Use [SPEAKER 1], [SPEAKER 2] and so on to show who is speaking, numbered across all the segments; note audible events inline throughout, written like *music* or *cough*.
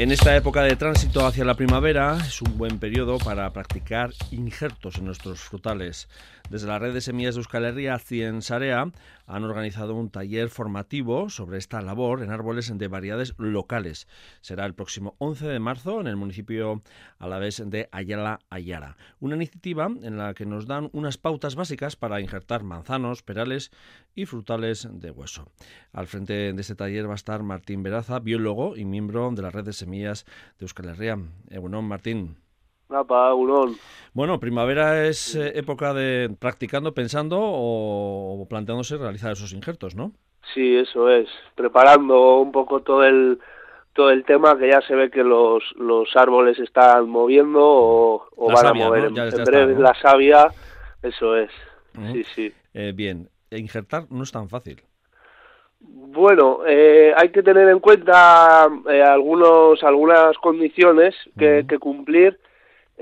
[SPEAKER 1] En esta época de tránsito hacia la primavera es un buen periodo para practicar injertos en nuestros frutales. Desde la red de semillas de Euskal Herria, Ciensarea, han organizado un taller formativo sobre esta labor en árboles de variedades locales. Será el próximo 11 de marzo en el municipio a la vez de Ayala Ayara. Una iniciativa en la que nos dan unas pautas básicas para injertar manzanos, perales y frutales de hueso. Al frente de este taller va a estar Martín Veraza, biólogo y miembro de la red de semillas de Euskal Herria. Egunon, Martín. Bueno, primavera es eh, época de practicando, pensando o planteándose realizar esos injertos, ¿no?
[SPEAKER 2] Sí, eso es. Preparando un poco todo el todo el tema que ya se ve que los, los árboles están moviendo o, van a mover en breve la savia, eso es. Sí, sí.
[SPEAKER 1] Eh, bien, injertar no es tan fácil.
[SPEAKER 2] Bueno, eh, hay que tener en cuenta eh, algunos, algunas condiciones que, que cumplir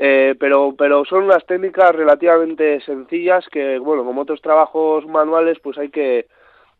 [SPEAKER 2] eh, pero, pero son unas técnicas relativamente sencillas que, bueno, como otros trabajos manuales, pues hay que,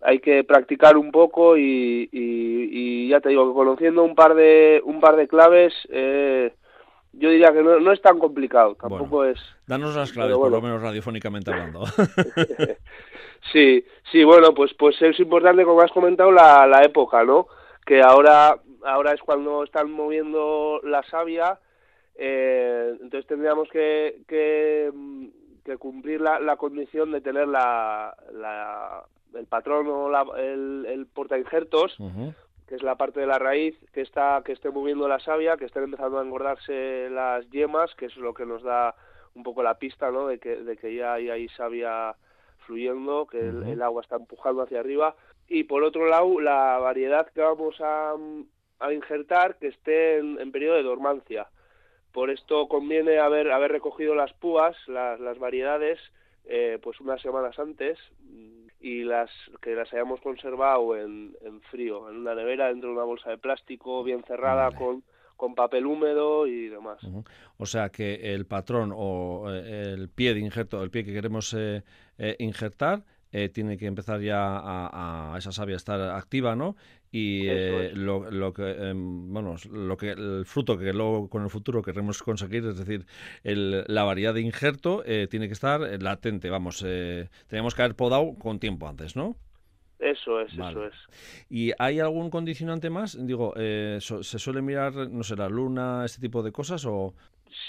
[SPEAKER 2] hay que practicar un poco y, y, ya te digo que conociendo un par de, un par de claves, eh, yo diría que no, no, es tan complicado, tampoco es...
[SPEAKER 1] Danos las claves, por lo menos radiofónicamente hablando. *laughs* *laughs*
[SPEAKER 2] sí, sí, bueno, pues, pues es importante, como has comentado, la, la época, ¿no? Que ahora, ahora es cuando están moviendo la savia, eh, entonces tendríamos que, que, cumplir la, la, condición de tener la, la el patrón o la, el, el porta injertos, que es la parte de la raíz que está que esté moviendo la savia, que estén empezando a engordarse las yemas, que es lo que nos da un poco la pista, ¿no? De que, de que ya hay, hay savia fluyendo, que el, agua está empujando hacia arriba. Y por otro lado, la variedad que vamos a, a injertar que esté en, en periodo de dormancia. Por esto conviene haber, haber recogido las púas, las, las variedades, eh, pues unas semanas antes y las que las hayamos conservado en, en, frío, en una nevera, dentro de una bolsa de plástico bien cerrada con, con papel húmedo y demás.
[SPEAKER 1] O sea que el patrón o eh, el pie de injerto, el pie que queremos eh, injertar, tiene que empezar ya a, a, esa savia estar activa, ¿no? y eh, lo, lo, que em, bueno lo que el fruto que luego con el futuro queremos conseguir es decir el, la variedad de injerto eh, tiene que estar latente vamos eh, tenemos que haber podado con tiempo antes no
[SPEAKER 2] eso es, eso es.
[SPEAKER 1] ¿Y hay algún condicionante más? Digo, eh, ¿se suele mirar, no sé, la luna, este tipo de cosas o...?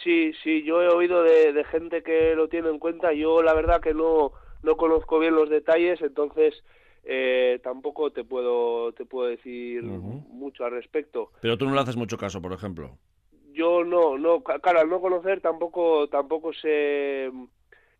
[SPEAKER 2] Sí, sí, yo he oído de, de gente que lo tiene en cuenta. Yo la verdad que no, no conozco bien los detalles, entonces eh, tampoco te puedo te puedo decir mucho al respecto.
[SPEAKER 1] Pero tú no le haces mucho caso, por ejemplo.
[SPEAKER 2] Yo no, no, claro, al no conocer tampoco tampoco sé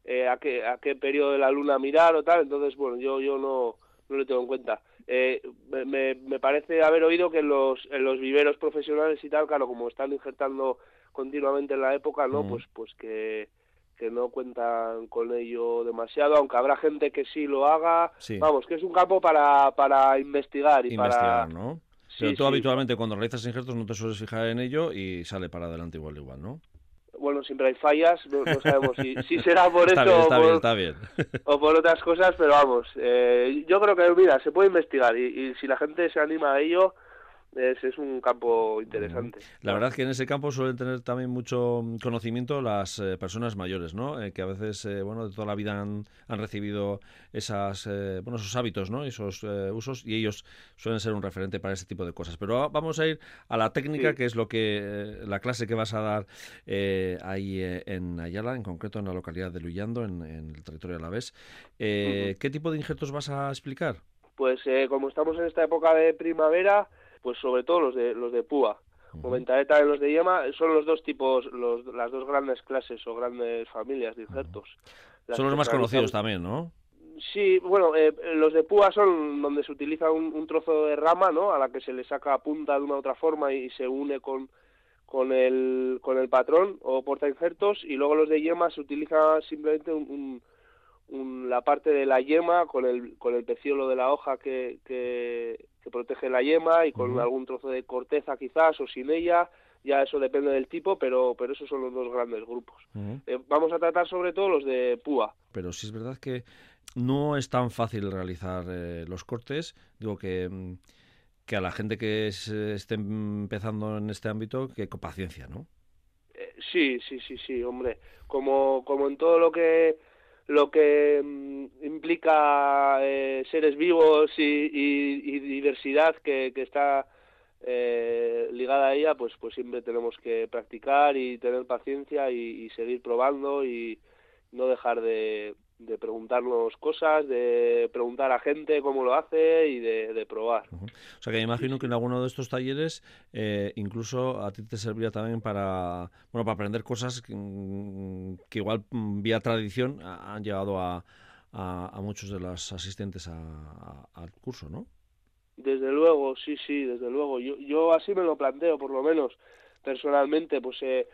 [SPEAKER 2] eh, a qué a qué periodo de la luna mirar o tal, entonces bueno, yo yo no no le tengo en cuenta. Eh, me, me parece haber oído que en los en los viveros profesionales y tal, claro, como están injertando continuamente en la época, ¿no? Pues pues que que no cuentan con ello demasiado, aunque habrá gente que sí lo haga. Vamos, que es un campo para, para investigar y
[SPEAKER 1] investigar, ¿no? Pero tú habitualmente cuando realizas injertos no te sueles fijar en ello y sale para adelante igual igual, ¿no?
[SPEAKER 2] Bueno, siempre hay fallas, no, sabemos si, si, *laughs* será por eso o, por,
[SPEAKER 1] bien, *laughs*
[SPEAKER 2] o, por, otras cosas, pero vamos, eh, yo creo que, mira, se puede investigar y, y si la gente se anima a ello, es, es un campo interesante.
[SPEAKER 1] La verdad es que en ese campo suelen tener también mucho conocimiento las eh, personas mayores, ¿no? Eh, que a veces, eh, bueno, de toda la vida han, han recibido esas, bueno, esos hábitos, ¿no? Esos usos y ellos suelen ser un referente para ese tipo de cosas. Pero vamos a ir a la técnica, que es lo que la clase que vas a dar ahí en Ayala, en concreto en la localidad de Luyando, en, el territorio de Alavés. ¿Qué tipo de injertos vas a explicar?
[SPEAKER 2] Pues como estamos en esta época de primavera, pues sobre todo los de los de púa. Uh y los de yema son los dos tipos, los, las dos grandes clases o grandes familias de injertos.
[SPEAKER 1] Son los más conocidos también, ¿no?
[SPEAKER 2] Sí, bueno, eh, los de púa son donde se utiliza un, trozo de rama, ¿no? A la que se le saca punta de una u otra forma y, se une con, con, el, con el patrón o porta injertos y luego los de yema se utiliza simplemente un, un, la parte de la yema con el, con el peciolo de la hoja que, que, que protege la yema y con algún trozo de corteza quizás o sin ella, ya eso depende del tipo, pero, pero esos son los dos grandes grupos. Eh, vamos a tratar sobre todo los de púa.
[SPEAKER 1] Pero sí es verdad que no es tan fácil realizar eh, los cortes, digo que... Mm, que a la gente que esté empezando en este ámbito, que con paciencia, ¿no?
[SPEAKER 2] Eh, sí, sí, sí, sí, hombre. Como, como en todo lo que lo que mm, implica eh, seres vivos y, diversidad que, que está eh, ligada a ella, pues, pues siempre tenemos que practicar y tener paciencia y, seguir probando y no dejar de, de, preguntarnos cosas, de preguntar a gente cómo lo hace y de, probar.
[SPEAKER 1] O sea que me imagino que en alguno de estos talleres eh, incluso a ti te serviría también para, bueno, para aprender cosas que, mm, igual mm, vía tradición han llegado a, a, muchos de los asistentes al curso, ¿no?
[SPEAKER 2] Desde luego, sí, sí, desde luego. Yo, yo así me lo planteo, por lo menos personalmente, pues eh,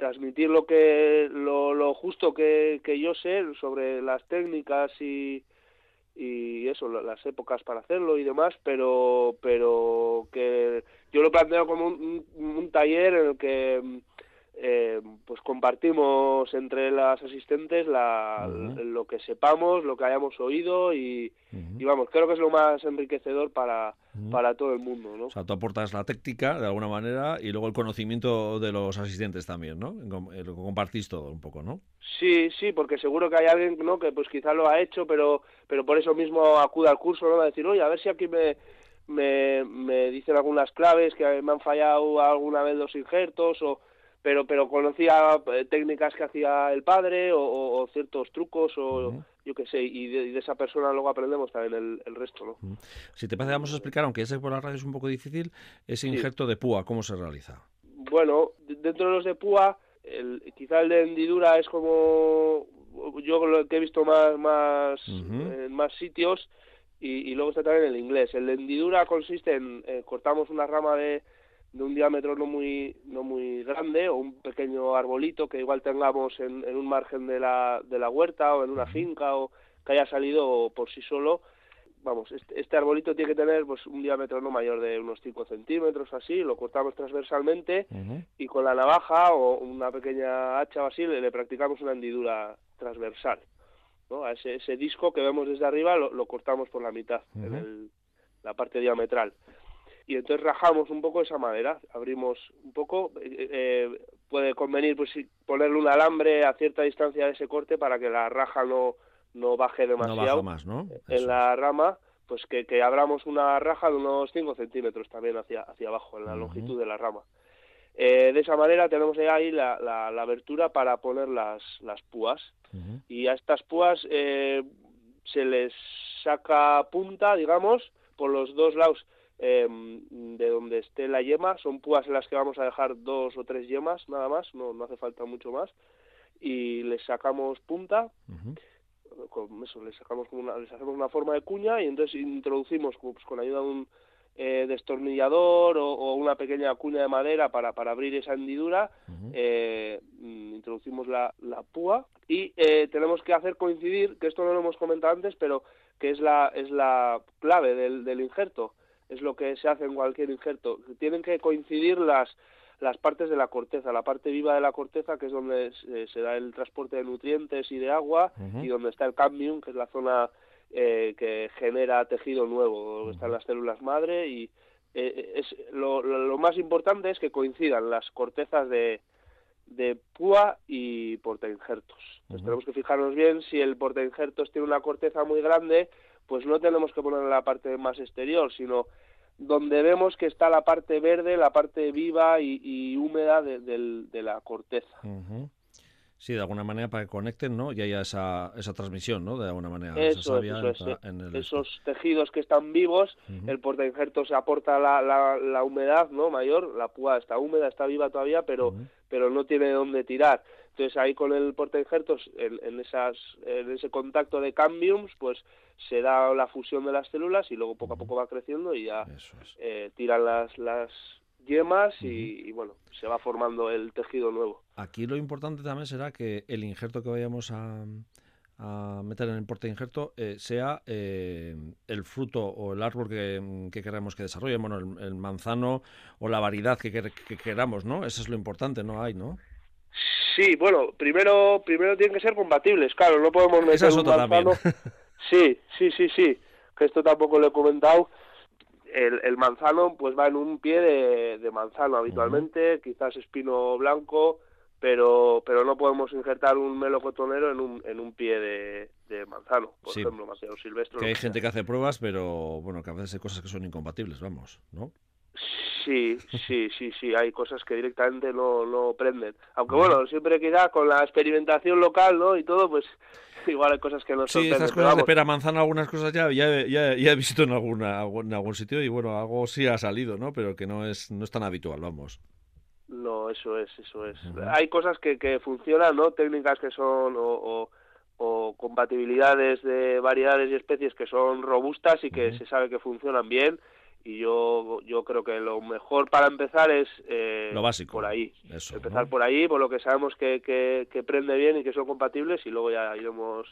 [SPEAKER 2] transmitir lo que lo, lo justo que, que yo sé sobre las técnicas y, y eso, las épocas para hacerlo y demás, pero pero que yo lo planteo como un, un taller en el que eh, pues compartimos entre las asistentes la, lo que sepamos, lo que hayamos oído y, vamos, creo que es lo más enriquecedor para, para todo el mundo, ¿no?
[SPEAKER 1] O sea, tú aportas la técnica de alguna manera y luego el conocimiento de los asistentes también, ¿no? Lo compartís todo un poco, ¿no?
[SPEAKER 2] Sí, sí, porque seguro que hay alguien, ¿no? Que pues quizá lo ha hecho, pero pero por eso mismo acude al curso, ¿no? A decir, oye, a ver si aquí me me, me dicen algunas claves que me han fallado alguna vez los injertos o pero pero conocía eh, técnicas que hacía el padre o, ciertos trucos o yo qué sé y de, esa persona luego aprendemos también el, resto no
[SPEAKER 1] si te parece vamos a explicar aunque ese por la radio es un poco difícil ese injerto de púa cómo se realiza
[SPEAKER 2] bueno dentro de los de púa el, quizá el de hendidura es como yo lo que he visto más más en más sitios y, luego está también el inglés. El de hendidura consiste en cortamos una rama de de un diámetro no muy no muy grande o un pequeño arbolito que igual tengamos en, un margen de la, de la huerta o en una finca o que haya salido por sí solo. Vamos este, este arbolito tiene que tener pues un diámetro no mayor de unos 5 centímetros así lo cortamos transversalmente y con la navaja o una pequeña hacha o así le, practicamos una hendidura transversal ¿no? a ese, ese disco que vemos desde arriba lo, cortamos por la mitad en el, la parte diametral y entonces rajamos un poco esa madera, abrimos un poco, eh, eh, puede convenir pues ponerle un alambre a cierta distancia de ese corte para que la raja no, no baje demasiado
[SPEAKER 1] más, ¿no?
[SPEAKER 2] en la rama, pues que, que, abramos una raja de unos 5 centímetros también hacia, hacia abajo, en la longitud de la rama. Eh, de esa manera tenemos ahí la, la, abertura para poner las, las púas. Y a estas púas se les saca punta, digamos, por los dos lados Em, de donde esté la yema. Son púas en las que vamos a dejar dos o tres yemas, nada más, no, no hace falta mucho más. Y les sacamos punta, con eso, les, sacamos como una, les hacemos una forma de cuña y entonces introducimos pues, con ayuda de un eh, destornillador o, una pequeña cuña de madera para, para abrir esa hendidura, eh, mm, introducimos la, la púa y eh, tenemos que hacer coincidir, que esto no lo hemos comentado antes, pero que es la, es la clave del, del injerto, es lo que se hace en cualquier injerto. Tienen que coincidir las, las partes de la corteza, la parte viva de la corteza, que es donde se, da el transporte de nutrientes y de agua, y donde está el cambium, que es la zona eh, que genera tejido nuevo, donde están las células madre, y eh, es, lo, lo, más importante es que coincidan las cortezas de, de púa y portainjertos. Entonces tenemos que fijarnos bien si el portainjertos tiene una corteza muy grande, pues no tenemos que poner la parte más exterior, sino donde vemos que está la parte verde, la parte viva y, húmeda de, la corteza.
[SPEAKER 1] Sí, de alguna manera para que conecten, ¿no? Y haya esa, esa transmisión, ¿no? De alguna manera.
[SPEAKER 2] Eso, Esos tejidos que están vivos, el portainjerto se aporta la, la, humedad, ¿no? Mayor, la púa está húmeda, está viva todavía, pero, pero no tiene dónde tirar. Entonces ahí con el portainjertos, en, en, esas, en ese contacto de cambiums, pues se da la fusión de las células y luego poco a poco va creciendo y ya eh, tiran las, las yemas y, bueno, se va formando el tejido nuevo.
[SPEAKER 1] Aquí lo importante también será que el injerto que vayamos a, a meter en el porte injerto eh, sea eh, el fruto o el árbol que, que queramos que desarrolle, bueno, el, manzano o la variedad que, que, queramos, ¿no? Eso es lo importante, ¿no hay, ¿no?
[SPEAKER 2] Sí, bueno, primero primero tienen que ser compatibles, claro, no podemos meter un manzano... *laughs* Sí, sí, sí, sí, que esto tampoco lo he comentado. El, manzano pues va en un pie de, manzano habitualmente, quizás espino blanco, pero pero no podemos injertar un melocotonero en un, en un pie de, manzano, por ejemplo, manzano silvestre.
[SPEAKER 1] Que hay gente que hace pruebas, pero bueno, que a veces hay cosas que son incompatibles, vamos, ¿no?
[SPEAKER 2] Sí, sí, sí, sí, hay cosas que directamente no, no prenden. Aunque bueno, siempre queda con la experimentación local, ¿no? Y todo, pues *laughs* igual hay cosas que no
[SPEAKER 1] Sí, esas cosas de pera manzana, algunas cosas ya, ya, ya, he visto en, alguna, en algún sitio y bueno, algo sí ha salido, ¿no? Pero que no es, no es tan habitual, vamos.
[SPEAKER 2] No, eso es, eso es. Hay cosas que, que funcionan, ¿no? Técnicas que son o, o, compatibilidades de variedades y especies que son robustas y que se sabe que funcionan bien y yo yo creo que lo mejor para empezar es
[SPEAKER 1] eh, lo básico
[SPEAKER 2] por ahí. empezar por ahí por lo que sabemos que, que, prende bien y que son compatibles y luego ya iremos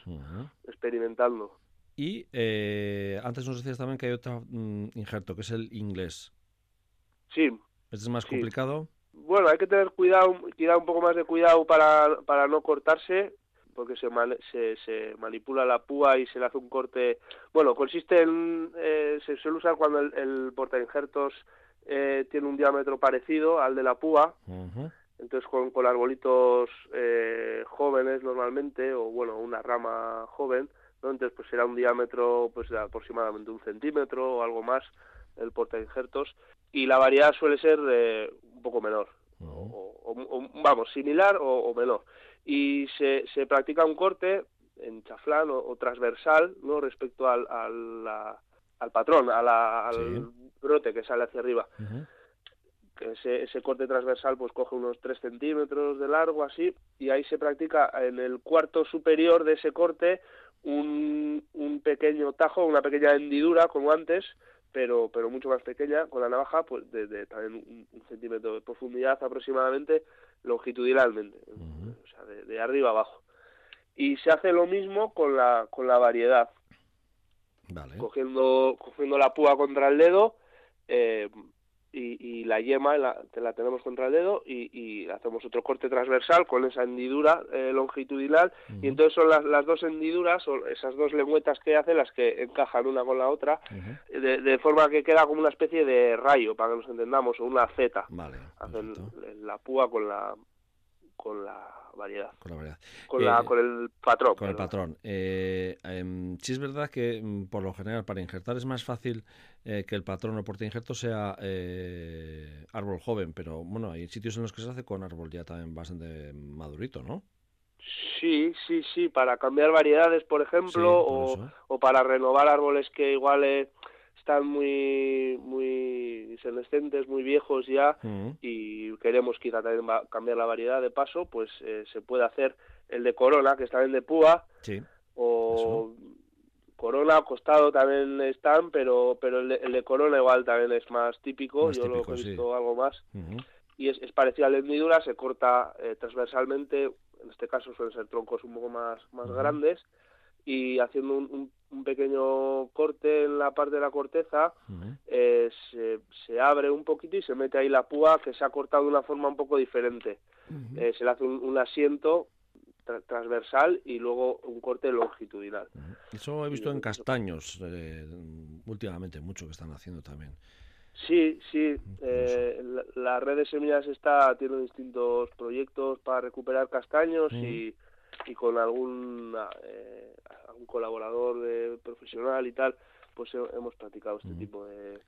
[SPEAKER 2] experimentando.
[SPEAKER 1] Y eh, antes nos decías también que hay otro mm, injerto que es el inglés.
[SPEAKER 2] Sí.
[SPEAKER 1] Este es más complicado
[SPEAKER 2] bueno hay que tener cuidado un poco más de cuidado para para no cortarse porque se, se, se, manipula la púa y se le hace un corte. Bueno, consiste en. Eh, se suele usar cuando el, el portainjertos eh, tiene un diámetro parecido al de la púa. Entonces, con, con arbolitos eh, jóvenes normalmente, o bueno, una rama joven, ¿no? Entonces, pues será un diámetro pues de aproximadamente un centímetro o algo más el portainjertos. Y la variedad suele ser eh, un poco menor. o, vamos, similar o menor y se, se practica un corte en chaflán o, transversal no respecto al, al, al patrón, al brote que sale hacia arriba. ese, ese corte transversal pues coge unos 3 centímetros de largo así y ahí se practica en el cuarto superior de ese corte un, un pequeño tajo, una pequeña hendidura como antes pero pero mucho más pequeña con la navaja pues de, también un, centímetro de profundidad aproximadamente longitudinalmente o sea de, arriba abajo. Y se hace lo mismo con la con la variedad. Cogiendo cogiendo la púa contra el dedo eh, y, la yema la, la tenemos contra el dedo y, hacemos otro corte transversal con esa hendidura eh, longitudinal. Y entonces son las, las dos hendiduras o esas dos lengüetas que hace las que encajan una con la otra de, forma que queda como una especie de rayo para que nos entendamos o una Z. Hacen la púa con la con la variedad.
[SPEAKER 1] Con la variedad.
[SPEAKER 2] Con, la, eh, con el patrón.
[SPEAKER 1] Con el patrón. Eh, em, sí es verdad que, mm, por lo general, para injertar es más fácil eh, que el patrón o porte injerto sea eh, árbol joven, pero bueno, hay sitios en los que se hace con árbol ya también bastante madurito, ¿no?
[SPEAKER 2] Sí, sí, sí, para cambiar variedades, por ejemplo, o, o, para renovar árboles que igual están muy muy senescentes, muy viejos ya y queremos quizá también cambiar la variedad. De paso, pues eh, se puede hacer el de corona, que está bien de púa, o corona costado también están, pero pero el de, corona igual también es más típico, yo lo he visto algo más. Y es, parecido a la hendidura, se corta eh, transversalmente, en este caso suelen ser troncos un poco más, más grandes, y haciendo un, un, pequeño corte en la parte de la corteza, eh, se, se, abre un poquito y se mete ahí la púa que se ha cortado de una forma un poco diferente. Eh, se le hace un, asiento transversal y luego un corte longitudinal.
[SPEAKER 1] Eso he visto en castaños eh, últimamente, mucho que están haciendo también.
[SPEAKER 2] Sí, sí. la, red de semillas está tiene distintos proyectos para recuperar castaños y y con algún, eh, algún colaborador de, profesional y tal, pues hemos practicado este tipo de,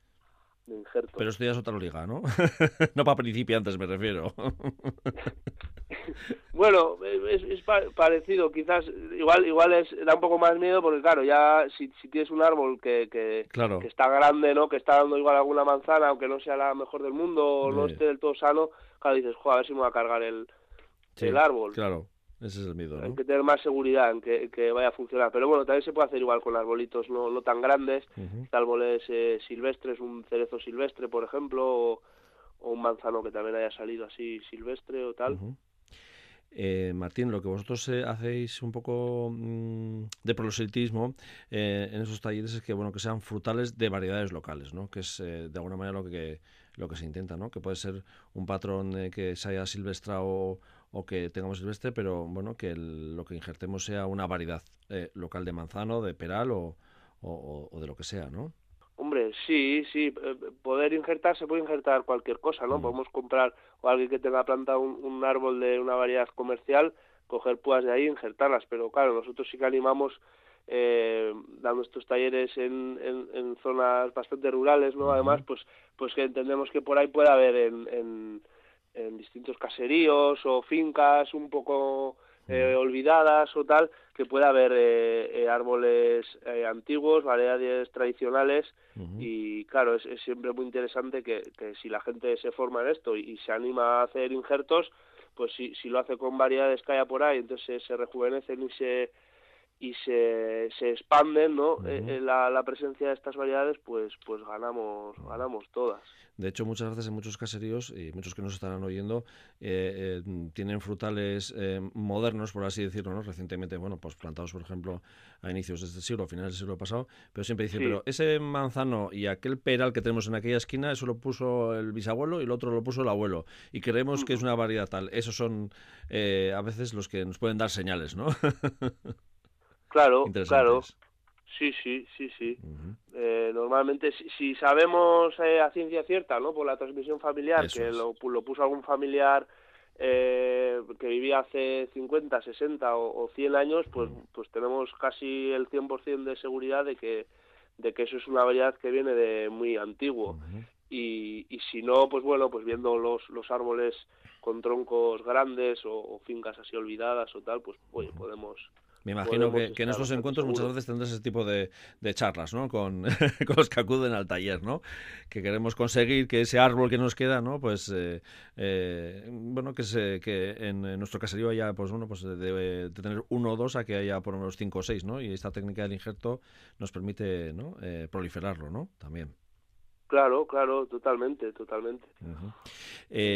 [SPEAKER 2] de injertos.
[SPEAKER 1] Pero esto ya es otra liga, ¿no? *laughs* no para principiantes, me refiero. *laughs*
[SPEAKER 2] bueno, es, es, parecido, quizás igual igual es da un poco más miedo porque claro, ya si, si tienes un árbol que, que, que, está grande, ¿no? Que está dando igual alguna manzana, aunque no sea la mejor del mundo o no esté del todo sano, claro, dices, joder, a ver si me voy a cargar el, el árbol.
[SPEAKER 1] Claro. Ese es el miedo, ¿no?
[SPEAKER 2] Hay que tener más seguridad en que, vaya a funcionar. Pero bueno, también se puede hacer igual con arbolitos no, no tan grandes, árboles eh, silvestres, un cerezo silvestre, por ejemplo, o, un manzano que también haya salido así silvestre o tal.
[SPEAKER 1] Eh, Martín, lo que vosotros eh, hacéis un poco mm, de proselitismo eh, en esos talleres es que bueno que sean frutales de variedades locales, ¿no? Que es de alguna manera lo que lo que se intenta, ¿no? Que puede ser un patrón que se haya silvestrado o que tengamos silvestre, pero bueno, que lo que injertemos sea una variedad eh, local de manzano, de peral o, o, de lo que sea, ¿no?
[SPEAKER 2] Hombre, sí, sí, eh, poder injertar, se puede injertar cualquier cosa, ¿no? Podemos comprar, o alguien que tenga plantado un, árbol de una variedad comercial, coger púas de ahí e injertarlas, pero claro, nosotros sí que animamos eh, dando estos talleres en, en, zonas bastante rurales, ¿no? Además, pues, pues que entendemos que por ahí puede haber en, en, en distintos caseríos o fincas un poco eh, olvidadas o tal, que pueda haber eh, eh, árboles antiguos, variedades tradicionales. Y claro, es, siempre muy interesante que, que, si la gente se forma en esto y, se anima a hacer injertos, pues si, si lo hace con variedades que haya por ahí, entonces se rejuvenecen y se y se, se expanden ¿no? la, la, presencia de estas variedades pues pues ganamos ganamos todas
[SPEAKER 1] de hecho, muchas veces en muchos caseríos, y muchos que nos estarán oyendo, eh, eh, tienen frutales eh, modernos, por así decirlo, ¿no? Recientemente, bueno, pues plantados, por ejemplo, a inicios de este siglo, a finales del siglo pasado, pero siempre dicen, pero ese manzano y aquel peral que tenemos en aquella esquina, eso lo puso el bisabuelo y el otro lo puso el abuelo. Y creemos que es una variedad tal. Esos son a veces los que nos pueden dar señales, ¿no? *laughs*
[SPEAKER 2] claro, claro. Sí, sí, sí, sí. eh, normalmente, si, sabemos eh, a ciencia cierta, ¿no? Por la transmisión familiar, que lo, lo, puso algún familiar eh, que vivía hace 50, 60 o, o 100 años, pues, pues tenemos casi el 100% de seguridad de que, de que eso es una variedad que viene de muy antiguo. y, y si no, pues bueno, pues viendo los, los árboles con troncos grandes o, o fincas así olvidadas o tal, pues oye, podemos
[SPEAKER 1] me imagino que, en estos encuentros muchas veces tendrás ese tipo de, charlas, ¿no? *laughs* Con, los que acuden al taller, ¿no? Que queremos conseguir que ese árbol que nos queda, ¿no? Pues, eh, eh, bueno, que, se, que en, nuestro caserío haya, pues, bueno, pues de, tener uno o dos a que haya por lo menos cinco o seis, ¿no? Y esta técnica del injerto nos permite, ¿no? Eh, proliferarlo, ¿no? También.
[SPEAKER 2] Claro, claro, totalmente, totalmente.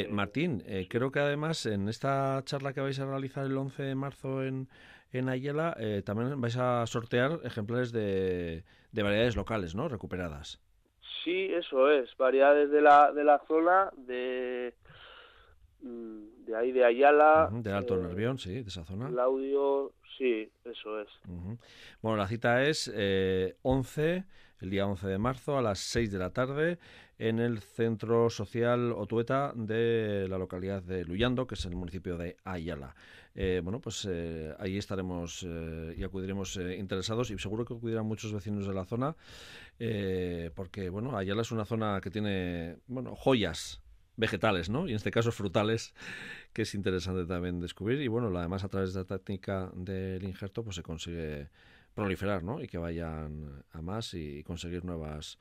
[SPEAKER 1] Martín, creo que además en esta charla que vais a realizar el 11 de marzo en, en Ayala eh, también vais a sortear ejemplares de, de, variedades locales, ¿no? Recuperadas.
[SPEAKER 2] Sí, eso es, variedades de la, de la zona, de, de ahí de Ayala.
[SPEAKER 1] del Alto eh, Nervión, sí, de esa zona.
[SPEAKER 2] El audio, sí, eso es.
[SPEAKER 1] Bueno, la cita es eh, 11, el día 11 de marzo a las 6 de la tarde en el Centro Social Otueta de la localidad de Luyando, que es el municipio de Ayala. Eh, bueno, pues eh, ahí estaremos eh, y acudiremos interesados y seguro que acudirán muchos vecinos de la zona, porque bueno, Ayala es una zona que tiene bueno joyas vegetales, ¿no? Y en este caso frutales, que es interesante también descubrir. Y bueno, además a través de la técnica del injerto, pues se consigue proliferar, ¿no? Y que vayan a más y conseguir nuevas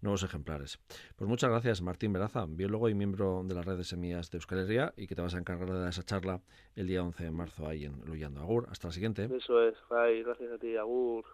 [SPEAKER 1] nuevos ejemplares. Pues muchas gracias, Martín Veraza, biólogo y miembro de la red de semillas de Euskal Herria y que te vas a encargar de esa charla el día 11 de marzo ahí en Luyando. Agur, hasta la siguiente.
[SPEAKER 2] Eso es, gracias a ti, Agur.